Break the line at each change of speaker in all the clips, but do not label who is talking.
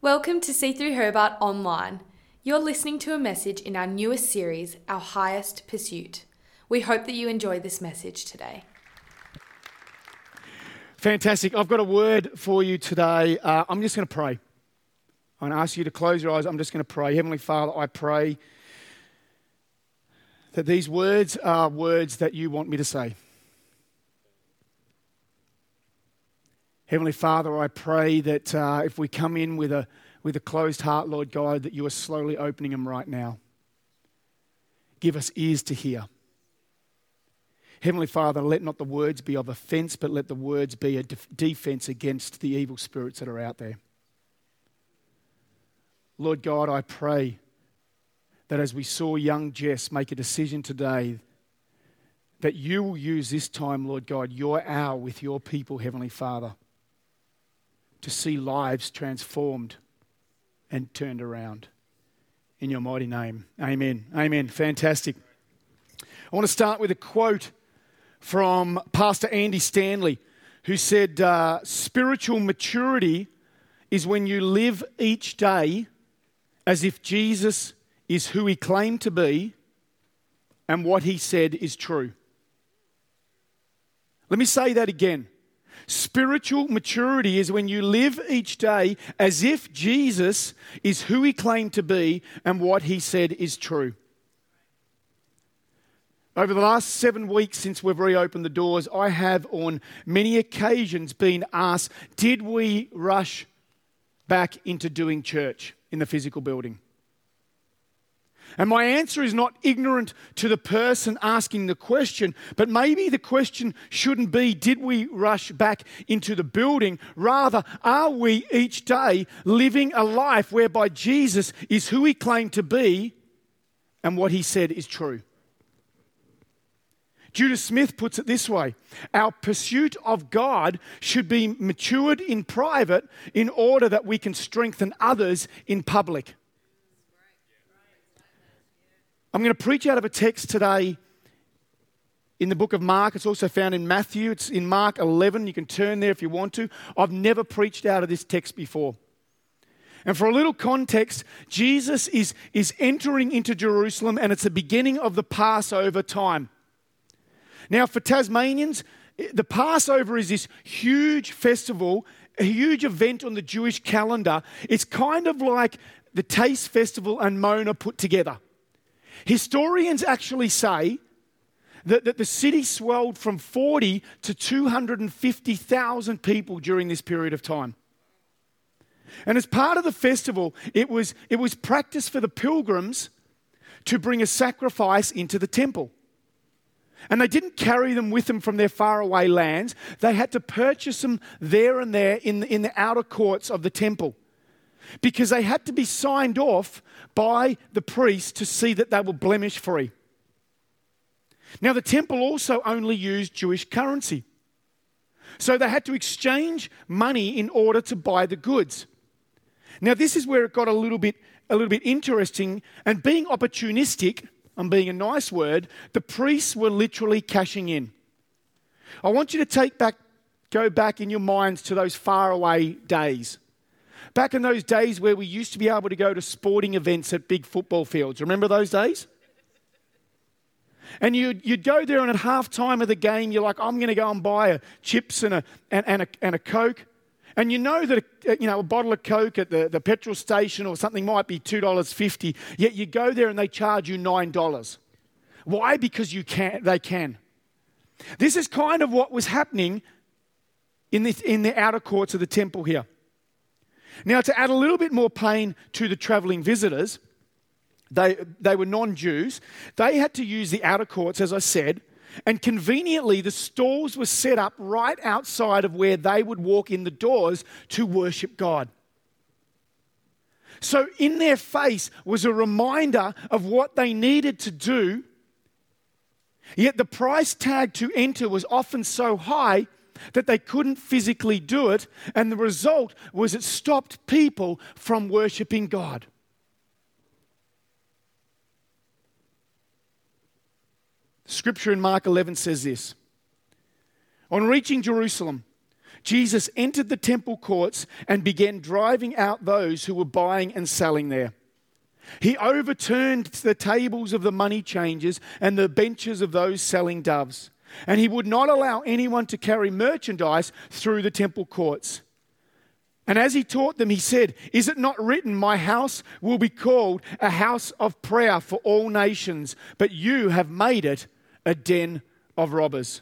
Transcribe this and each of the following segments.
Welcome to C3 Hobart Online. You're listening to a message in our newest series, Our Highest Pursuit. We hope that you enjoy this message today.
Fantastic. I've got a word for you today. Uh, I'm just going to pray. I'm going to ask you to close your eyes. I'm just going to pray. Heavenly Father, I pray that these words are words that you want me to say. Heavenly Father, I pray that uh, if we come in with a, with a closed heart, Lord God, that you are slowly opening them right now. Give us ears to hear. Heavenly Father, let not the words be of offense, but let the words be a def- defense against the evil spirits that are out there. Lord God, I pray that as we saw young Jess make a decision today, that you will use this time, Lord God, your hour with your people, Heavenly Father to see lives transformed and turned around. In your mighty name. Amen. Amen. Fantastic. I want to start with a quote from Pastor Andy Stanley, who said, uh, Spiritual maturity is when you live each day as if Jesus is who he claimed to be and what he said is true. Let me say that again. Spiritual maturity is when you live each day as if Jesus is who he claimed to be and what he said is true. Over the last seven weeks since we've reopened the doors, I have on many occasions been asked, Did we rush back into doing church in the physical building? And my answer is not ignorant to the person asking the question, but maybe the question shouldn't be, did we rush back into the building? Rather, are we each day living a life whereby Jesus is who he claimed to be and what he said is true? Judah Smith puts it this way Our pursuit of God should be matured in private in order that we can strengthen others in public. I'm going to preach out of a text today in the book of Mark. It's also found in Matthew. It's in Mark 11. You can turn there if you want to. I've never preached out of this text before. And for a little context, Jesus is, is entering into Jerusalem and it's the beginning of the Passover time. Now, for Tasmanians, the Passover is this huge festival, a huge event on the Jewish calendar. It's kind of like the Taste Festival and Mona put together. Historians actually say that, that the city swelled from 40 to 250,000 people during this period of time. And as part of the festival, it was, it was practice for the pilgrims to bring a sacrifice into the temple. And they didn't carry them with them from their faraway lands. They had to purchase them there and there in the, in the outer courts of the temple because they had to be signed off by the priest to see that they were blemish free. Now, the temple also only used Jewish currency. So they had to exchange money in order to buy the goods. Now, this is where it got a little bit, a little bit interesting. And being opportunistic, I'm being a nice word, the priests were literally cashing in. I want you to take back, go back in your minds to those faraway days. Back in those days where we used to be able to go to sporting events at big football fields. Remember those days? And you'd, you'd go there, and at half time of the game, you're like, I'm going to go and buy a chips and a, and, and, a, and a Coke. And you know that a, you know, a bottle of Coke at the, the petrol station or something might be $2.50, yet you go there and they charge you $9. Why? Because you can, they can. This is kind of what was happening in, this, in the outer courts of the temple here. Now, to add a little bit more pain to the traveling visitors, they, they were non Jews. They had to use the outer courts, as I said, and conveniently, the stalls were set up right outside of where they would walk in the doors to worship God. So, in their face was a reminder of what they needed to do. Yet, the price tag to enter was often so high that they couldn't physically do it, and the result was it stopped people from worshiping God. Scripture in Mark 11 says this On reaching Jerusalem, Jesus entered the temple courts and began driving out those who were buying and selling there. He overturned the tables of the money changers and the benches of those selling doves. And he would not allow anyone to carry merchandise through the temple courts. And as he taught them, he said, Is it not written, My house will be called a house of prayer for all nations, but you have made it a den of robbers?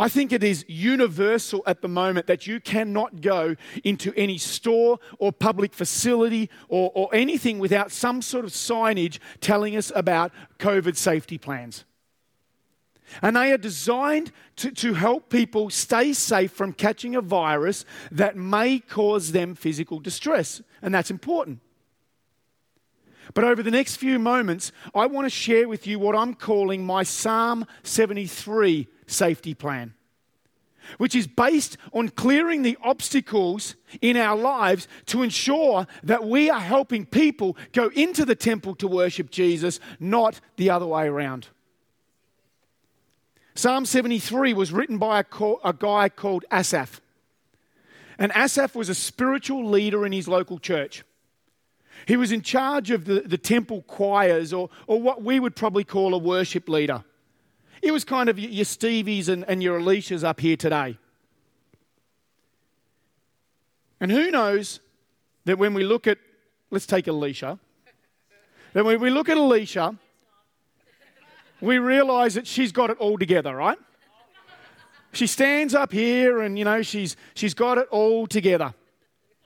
I think it is universal at the moment that you cannot go into any store or public facility or, or anything without some sort of signage telling us about COVID safety plans. And they are designed to, to help people stay safe from catching a virus that may cause them physical distress. And that's important. But over the next few moments, I want to share with you what I'm calling my Psalm 73 safety plan, which is based on clearing the obstacles in our lives to ensure that we are helping people go into the temple to worship Jesus, not the other way around. Psalm 73 was written by a, a, guy called Asaph. And Asaph was a spiritual leader in his local church. He was in charge of the, the temple choirs, or, or what we would probably call a worship leader. It was kind of your Stevies and, and your Alicias up here today. And who knows that when we look at, let's take Alicia, that when we look at Alicia, we realize that she's got it all together, right? She stands up here and, you know, she's, she's got it all together.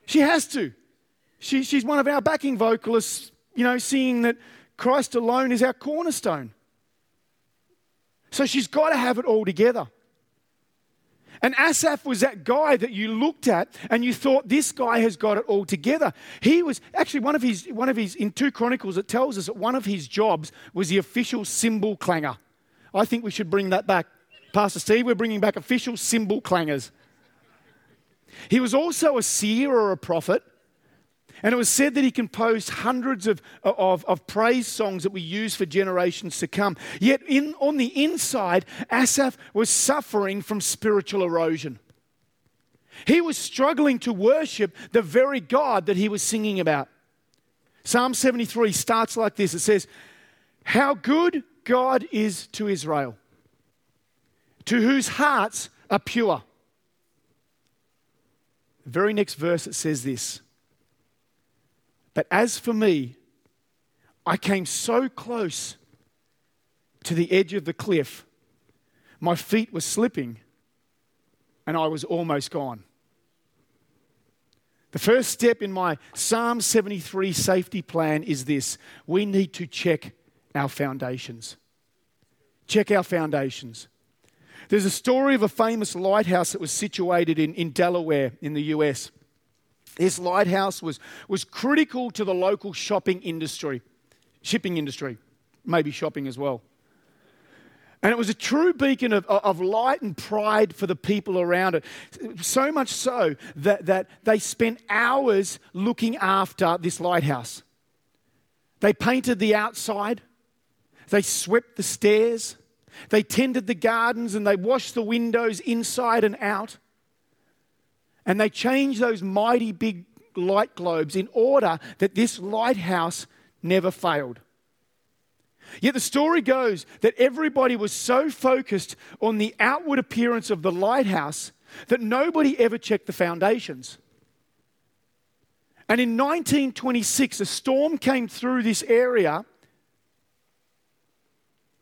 She has to. She, she's one of our backing vocalists, you know, seeing that Christ alone is our cornerstone. So she's got to have it all together. And Asaph was that guy that you looked at and you thought this guy has got it all together. He was actually one of his one of his in 2 Chronicles it tells us that one of his jobs was the official cymbal clanger. I think we should bring that back. Pastor Steve, we're bringing back official cymbal clangers. He was also a seer or a prophet. And it was said that he composed hundreds of, of, of, praise songs that we use for generations to come. Yet, in, on the inside, Asaph was suffering from spiritual erosion. He was struggling to worship the very God that he was singing about. Psalm 73 starts like this it says, How good God is to Israel, to whose hearts are pure. The very next verse it says this but as for me, I came so close to the edge of the cliff, my feet were slipping, and I was almost gone. The first step in my Psalm 73 safety plan is this we need to check our foundations. Check our foundations. There's a story of a famous lighthouse that was situated in, in Delaware in the US. This lighthouse was, was critical to the local shopping industry, shipping industry, maybe shopping as well. And it was a true beacon of, of light and pride for the people around it. So much so that, that they spent hours looking after this lighthouse. They painted the outside, they swept the stairs, they tended the gardens, and they washed the windows inside and out. And they changed those mighty big light globes in order that this lighthouse never failed. Yet the story goes that everybody was so focused on the outward appearance of the lighthouse that nobody ever checked the foundations. And in 1926, a storm came through this area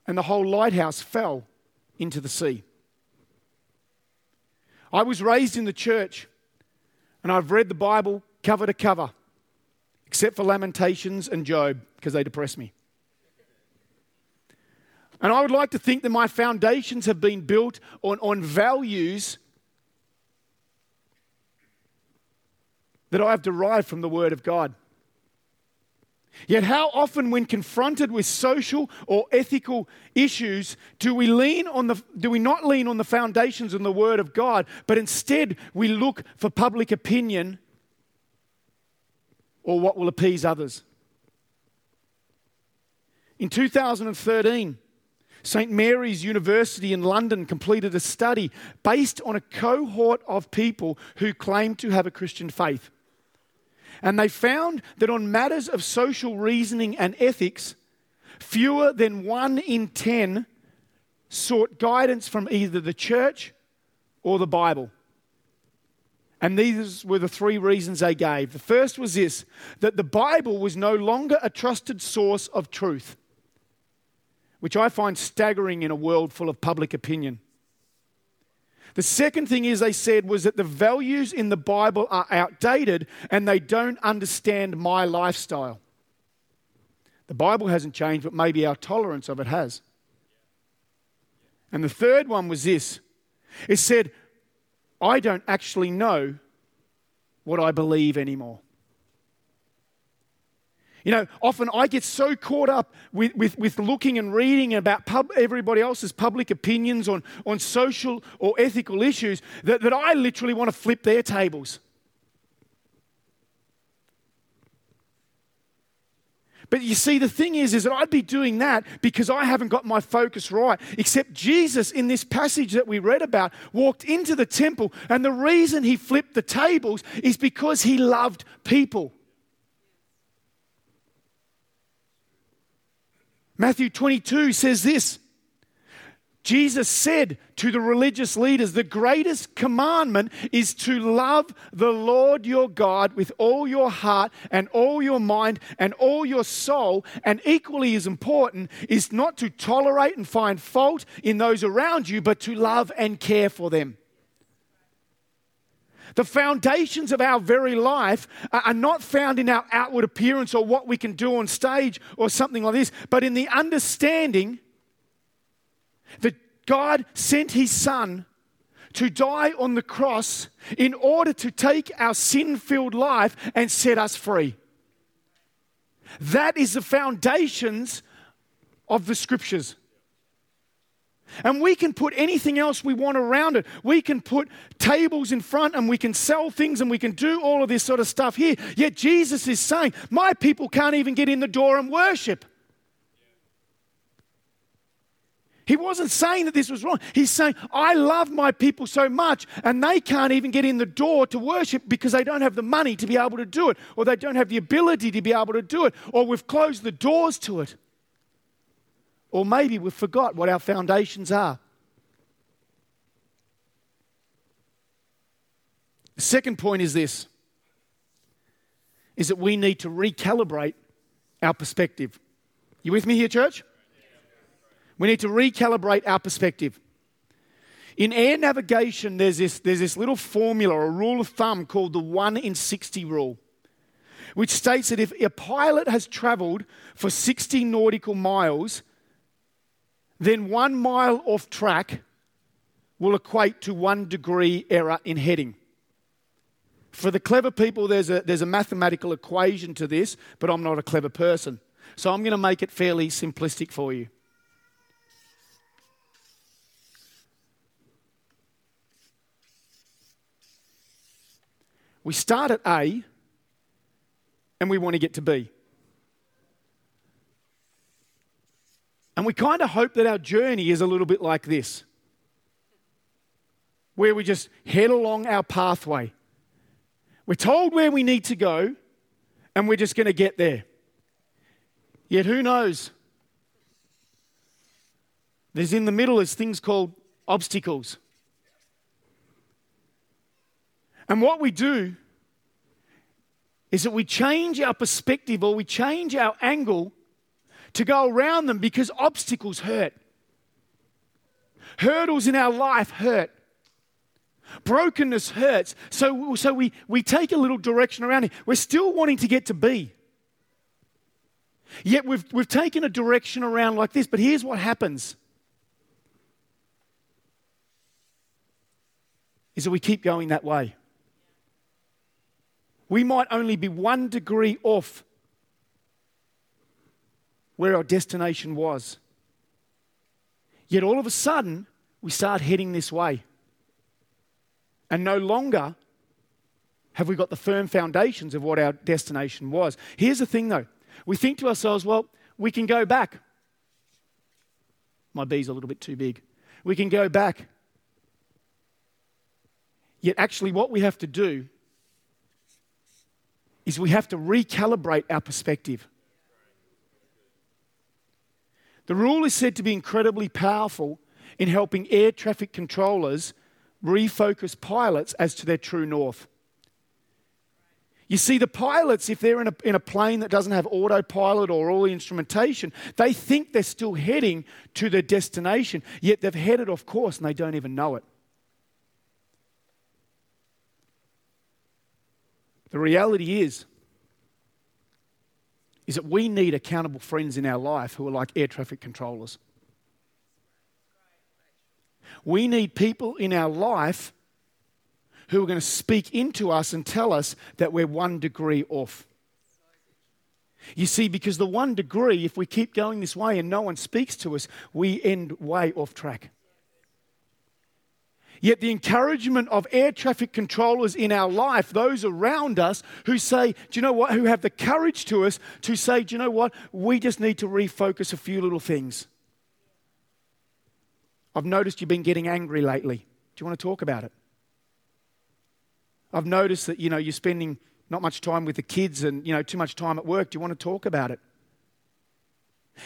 and the whole lighthouse fell into the sea. I was raised in the church and I've read the Bible cover to cover, except for Lamentations and Job, because they depress me. And I would like to think that my foundations have been built on, on values that I have derived from the Word of God. Yet, how often, when confronted with social or ethical issues, do we lean on the do we not lean on the foundations and the Word of God, but instead we look for public opinion or what will appease others? In 2013, St. Mary's University in London completed a study based on a cohort of people who claimed to have a Christian faith. And they found that on matters of social reasoning and ethics, fewer than one in ten sought guidance from either the church or the Bible. And these were the three reasons they gave. The first was this that the Bible was no longer a trusted source of truth, which I find staggering in a world full of public opinion. The second thing is they said was that the values in the Bible are outdated and they don't understand my lifestyle. The Bible hasn't changed, but maybe our tolerance of it has. And the third one was this it said, I don't actually know what I believe anymore. You know, often I get so caught up with, with, with looking and reading about pub, everybody else's public opinions on, on social or ethical issues that, that I literally want to flip their tables. But you see, the thing is, is that I'd be doing that because I haven't got my focus right. Except Jesus, in this passage that we read about, walked into the temple, and the reason he flipped the tables is because he loved people. Matthew 22 says this Jesus said to the religious leaders, The greatest commandment is to love the Lord your God with all your heart and all your mind and all your soul. And equally as important is not to tolerate and find fault in those around you, but to love and care for them. The foundations of our very life are not found in our outward appearance or what we can do on stage or something like this, but in the understanding that God sent his son to die on the cross in order to take our sin filled life and set us free. That is the foundations of the scriptures. And we can put anything else we want around it. We can put tables in front and we can sell things and we can do all of this sort of stuff here. Yet Jesus is saying, My people can't even get in the door and worship. He wasn't saying that this was wrong. He's saying, I love my people so much, and they can't even get in the door to worship because they don't have the money to be able to do it, or they don't have the ability to be able to do it, or we've closed the doors to it. Or maybe we've forgot what our foundations are. The second point is this is that we need to recalibrate our perspective. You with me here, church? We need to recalibrate our perspective. In air navigation, there's this, there's this little formula, a rule of thumb called the 1 in 60 rule, which states that if a pilot has traveled for 60 nautical miles, then one mile off track will equate to one degree error in heading. For the clever people, there's a, there's a mathematical equation to this, but I'm not a clever person. So I'm going to make it fairly simplistic for you. We start at A and we want to get to B. And we kind of hope that our journey is a little bit like this, where we just head along our pathway. We're told where we need to go, and we're just going to get there. Yet who knows? There's in the middle is things called obstacles. And what we do is that we change our perspective or we change our angle to go around them because obstacles hurt. Hurdles in our life hurt. Brokenness hurts. So, so we, we take a little direction around it. We're still wanting to get to B. Yet we've, we've taken a direction around like this, but here's what happens is that we keep going that way we might only be one degree off where our destination was. Yet all of a sudden, we start heading this way. And no longer have we got the firm foundations of what our destination was. Here's the thing though we think to ourselves, well, we can go back. my B's a little bit too big. We can go back. Yet, actually, what we have to do is we have to recalibrate our perspective. The rule is said to be incredibly powerful in helping air traffic controllers refocus pilots as to their true north. You see, the pilots, if they're in a, in a plane that doesn't have autopilot or all the instrumentation, they think they're still heading to their destination, yet they've headed off course and they don't even know it. The reality is, is that we need accountable friends in our life who are like air traffic controllers. We need people in our life who are going to speak into us and tell us that we're one degree off. You see, because the one degree, if we keep going this way and no one speaks to us, we end way off track. Yet the encouragement of air traffic controllers in our life, those around us who say, Do you know what? Who have the courage to us to say, Do you know what? We just need to refocus a few little things. I've noticed you've been getting angry lately. Do you want to talk about it? I've noticed that, you know, you're spending not much time with the kids and, you know, too much time at work. Do you want to talk about it?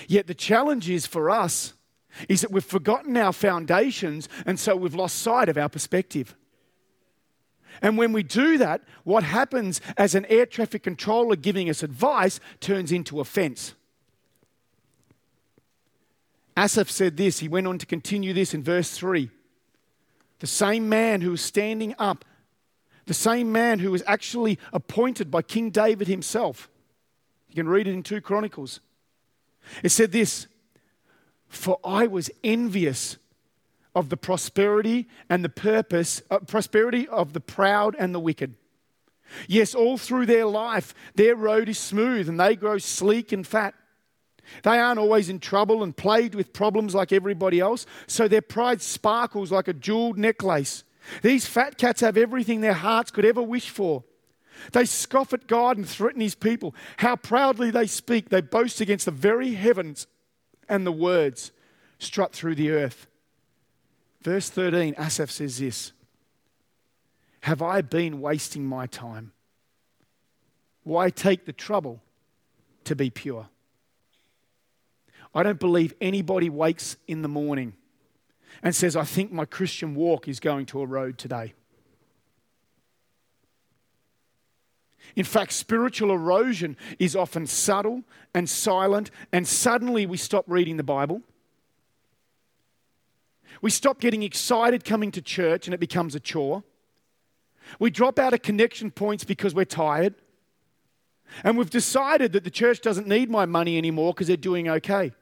Yet the challenge is for us is that we've forgotten our foundations and so we've lost sight of our perspective. And when we do that, what happens as an air traffic controller giving us advice turns into offense. Asaph said this, he went on to continue this in verse 3. The same man who was standing up the same man who was actually appointed by King David himself. You can read it in 2 Chronicles. It said this For I was envious of the prosperity and the purpose, uh, prosperity of the proud and the wicked. Yes, all through their life, their road is smooth and they grow sleek and fat. They aren't always in trouble and plagued with problems like everybody else, so their pride sparkles like a jeweled necklace. These fat cats have everything their hearts could ever wish for. They scoff at God and threaten his people. How proudly they speak. They boast against the very heavens, and the words strut through the earth. Verse 13, Asaph says this Have I been wasting my time? Why take the trouble to be pure? I don't believe anybody wakes in the morning and says, I think my Christian walk is going to erode today. In fact, spiritual erosion is often subtle and silent, and suddenly we stop reading the Bible. We stop getting excited coming to church and it becomes a chore. We drop out of connection points because we're tired. And we've decided that the church doesn't need my money anymore because they're doing okay.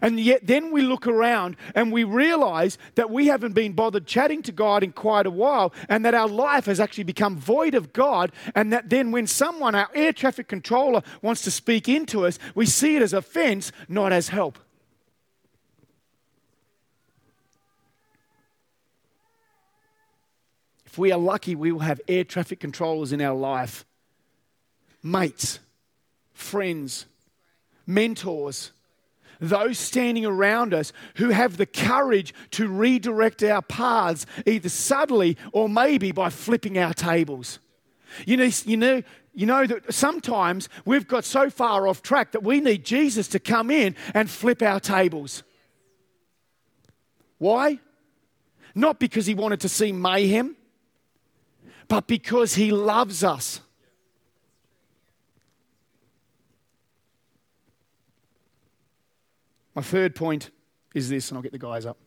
And yet, then we look around and we realize that we haven't been bothered chatting to God in quite a while, and that our life has actually become void of God. And that then, when someone, our air traffic controller, wants to speak into us, we see it as offense, not as help. If we are lucky, we will have air traffic controllers in our life mates, friends, mentors those standing around us who have the courage to redirect our paths either subtly or maybe by flipping our tables. You know, you know, you know that sometimes we've got so far off track that we need Jesus to come in and flip our tables. Why? Not because he wanted to see mayhem, but because he loves us. My third point is this, and I'll get the guys up.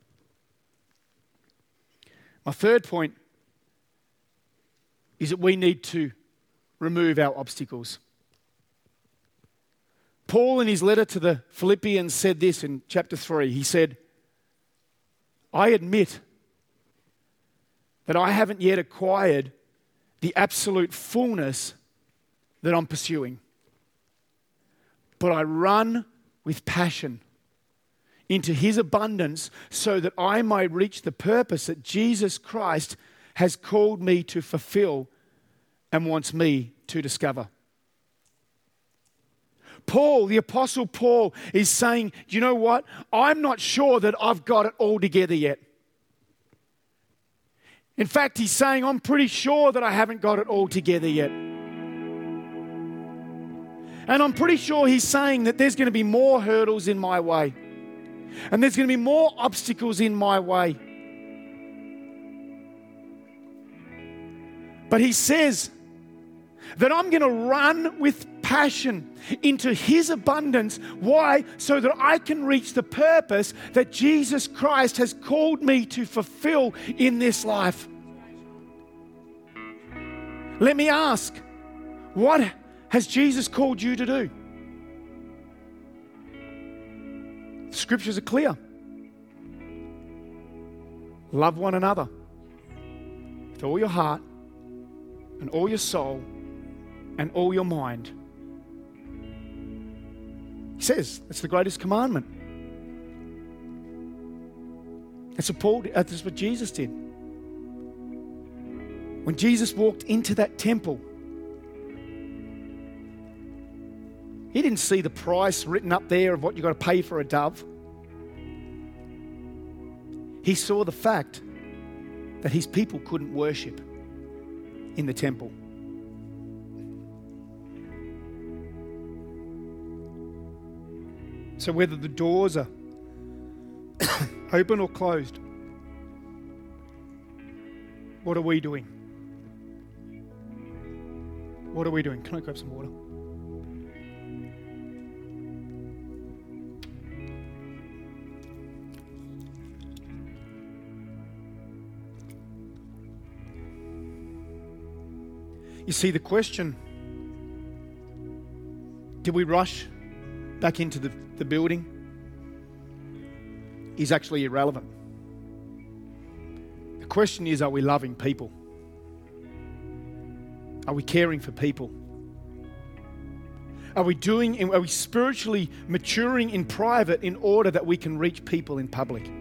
My third point is that we need to remove our obstacles. Paul, in his letter to the Philippians, said this in chapter 3. He said, I admit that I haven't yet acquired the absolute fullness that I'm pursuing, but I run with passion into his abundance so that I might reach the purpose that Jesus Christ has called me to fulfill and wants me to discover. Paul, the Apostle Paul, is saying, you know what? I'm not sure that I've got it all together yet. In fact, he's saying, I'm pretty sure that I haven't got it all together yet. And I'm pretty sure he's saying that there's going to be more hurdles in my way. And there's going to be more obstacles in my way. But he says that I'm going to run with passion into his abundance. Why? So that I can reach the purpose that Jesus Christ has called me to fulfill in this life. Let me ask, what has Jesus called you to do? Scriptures are clear. Love one another with all your heart and all your soul and all your mind. He says that's the greatest commandment. That's what, Paul, uh, that's what Jesus did. When Jesus walked into that temple, He didn't see the price written up there of what you've got to pay for a dove. He saw the fact that his people couldn't worship in the temple. So, whether the doors are open or closed, what are we doing? What are we doing? Can I grab some water? You see, the question did we rush back into the, the building? Is actually irrelevant. The question is are we loving people? Are we caring for people? Are we doing, are we spiritually maturing in private in order that we can reach people in public?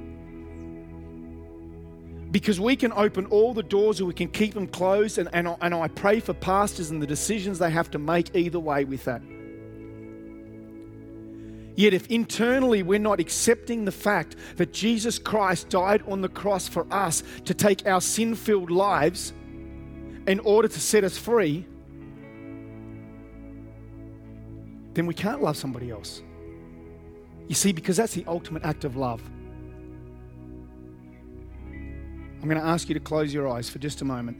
Because we can open all the doors or we can keep them closed. And, and, and I pray for pastors and the decisions they have to make either way with that. Yet, if internally we're not accepting the fact that Jesus Christ died on the cross for us to take our sin filled lives in order to set us free, then we can't love somebody else. You see, because that's the ultimate act of love. I'm going to ask you to close your eyes for just a moment.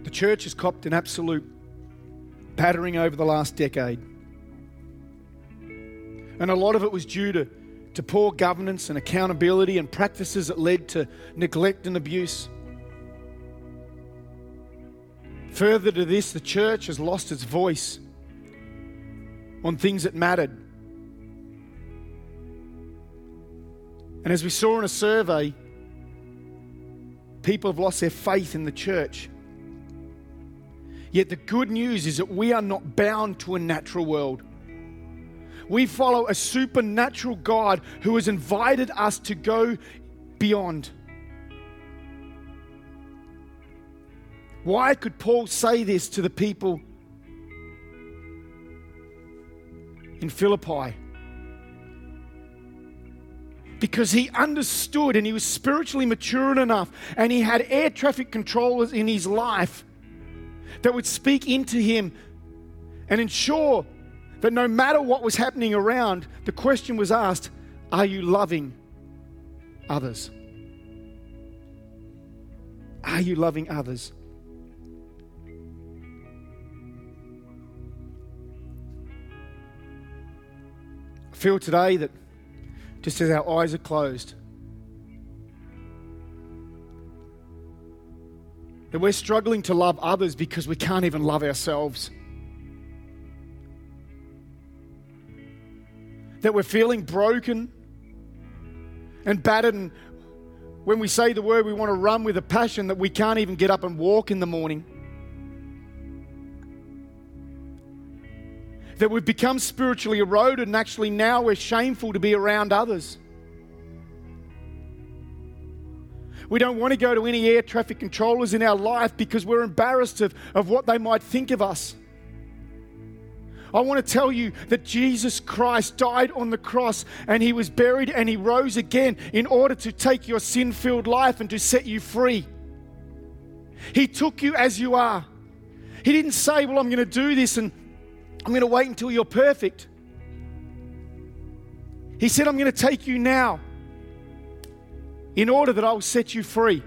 the church has copped an absolute battering over the last decade. And a lot of it was due to, to poor governance and accountability and practices that led to neglect and abuse. Further to this, the church has lost its voice on things that mattered. And as we saw in a survey, people have lost their faith in the church. Yet the good news is that we are not bound to a natural world. We follow a supernatural God who has invited us to go beyond. Why could Paul say this to the people in Philippi. Because he understood and he was spiritually mature enough and he had air traffic controllers in his life that would speak into him and ensure that no matter what was happening around, the question was asked Are you loving others? Are you loving others? Feel today that just as our eyes are closed, that we're struggling to love others because we can't even love ourselves. That we're feeling broken and battered, and when we say the word, we want to run with a passion that we can't even get up and walk in the morning. That we've become spiritually eroded and actually now we're shameful to be around others. We don't want to go to any air traffic controllers in our life because we're embarrassed of, of what they might think of us. I want to tell you that Jesus Christ died on the cross and he was buried and he rose again in order to take your sin filled life and to set you free. He took you as you are. He didn't say, Well, I'm going to do this and I'm going to wait until you're perfect. He said, I'm going to take you now in order that I will set you free.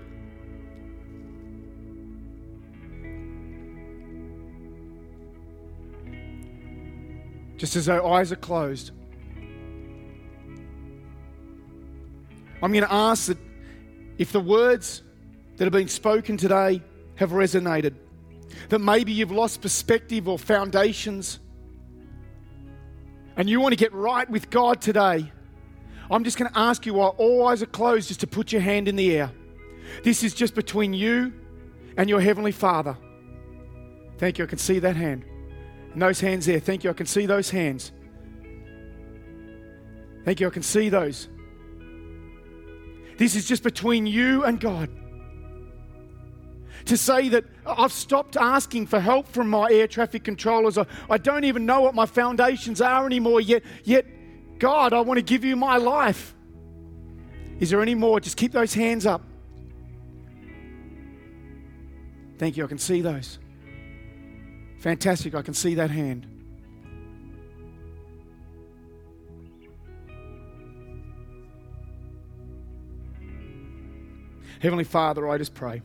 Just as our eyes are closed, I'm going to ask that if the words that have been spoken today have resonated, that maybe you've lost perspective or foundations, and you want to get right with God today I'm just going to ask you while all eyes are closed just to put your hand in the air. This is just between you and your Heavenly Father. Thank you. I can see that hand. And those hands there. Thank you. I can see those hands. Thank you. I can see those. This is just between you and God. To say that I've stopped asking for help from my air traffic controllers. I, I don't even know what my foundations are anymore, yet, yet God, I want to give you my life. Is there any more? Just keep those hands up. Thank you. I can see those. Fantastic. I can see that hand. Heavenly Father, I just pray.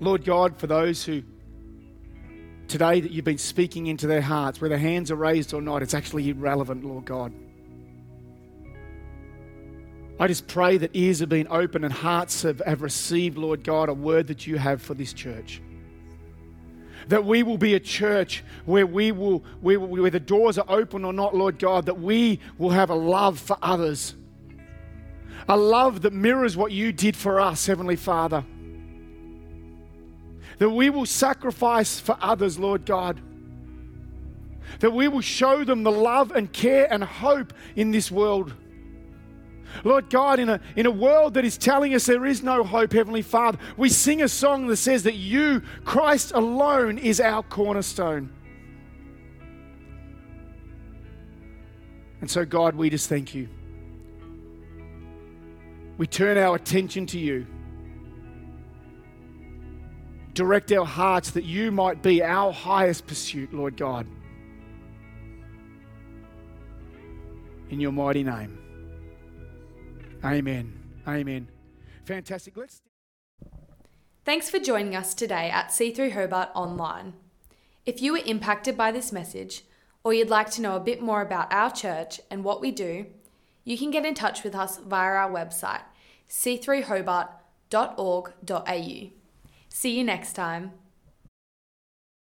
Lord God, for those who today that you've been speaking into their hearts, whether hands are raised or not, it's actually irrelevant, Lord God. I just pray that ears have been open and hearts have, have received, Lord God, a word that you have for this church. That we will be a church where we will, where, where the doors are open or not, Lord God, that we will have a love for others. A love that mirrors what you did for us, Heavenly Father that we will sacrifice for others, Lord God. That we will show them the love and care and hope in this world. Lord God, in a, in a world that is telling us there is no hope, Heavenly Father, we sing a song that says that you, Christ alone, is our cornerstone. And so, God, we just thank you. We turn our attention to you direct our hearts that you might be our highest pursuit, Lord God. In your mighty name. Amen. Amen. Fantastic. Let's.
Thanks for joining us today at C3 Hobart Online. If you were impacted by this message, or you'd like to know a bit more about our church and what we do, you can get in touch with us via our website, c3hobart.org.au. See you next time.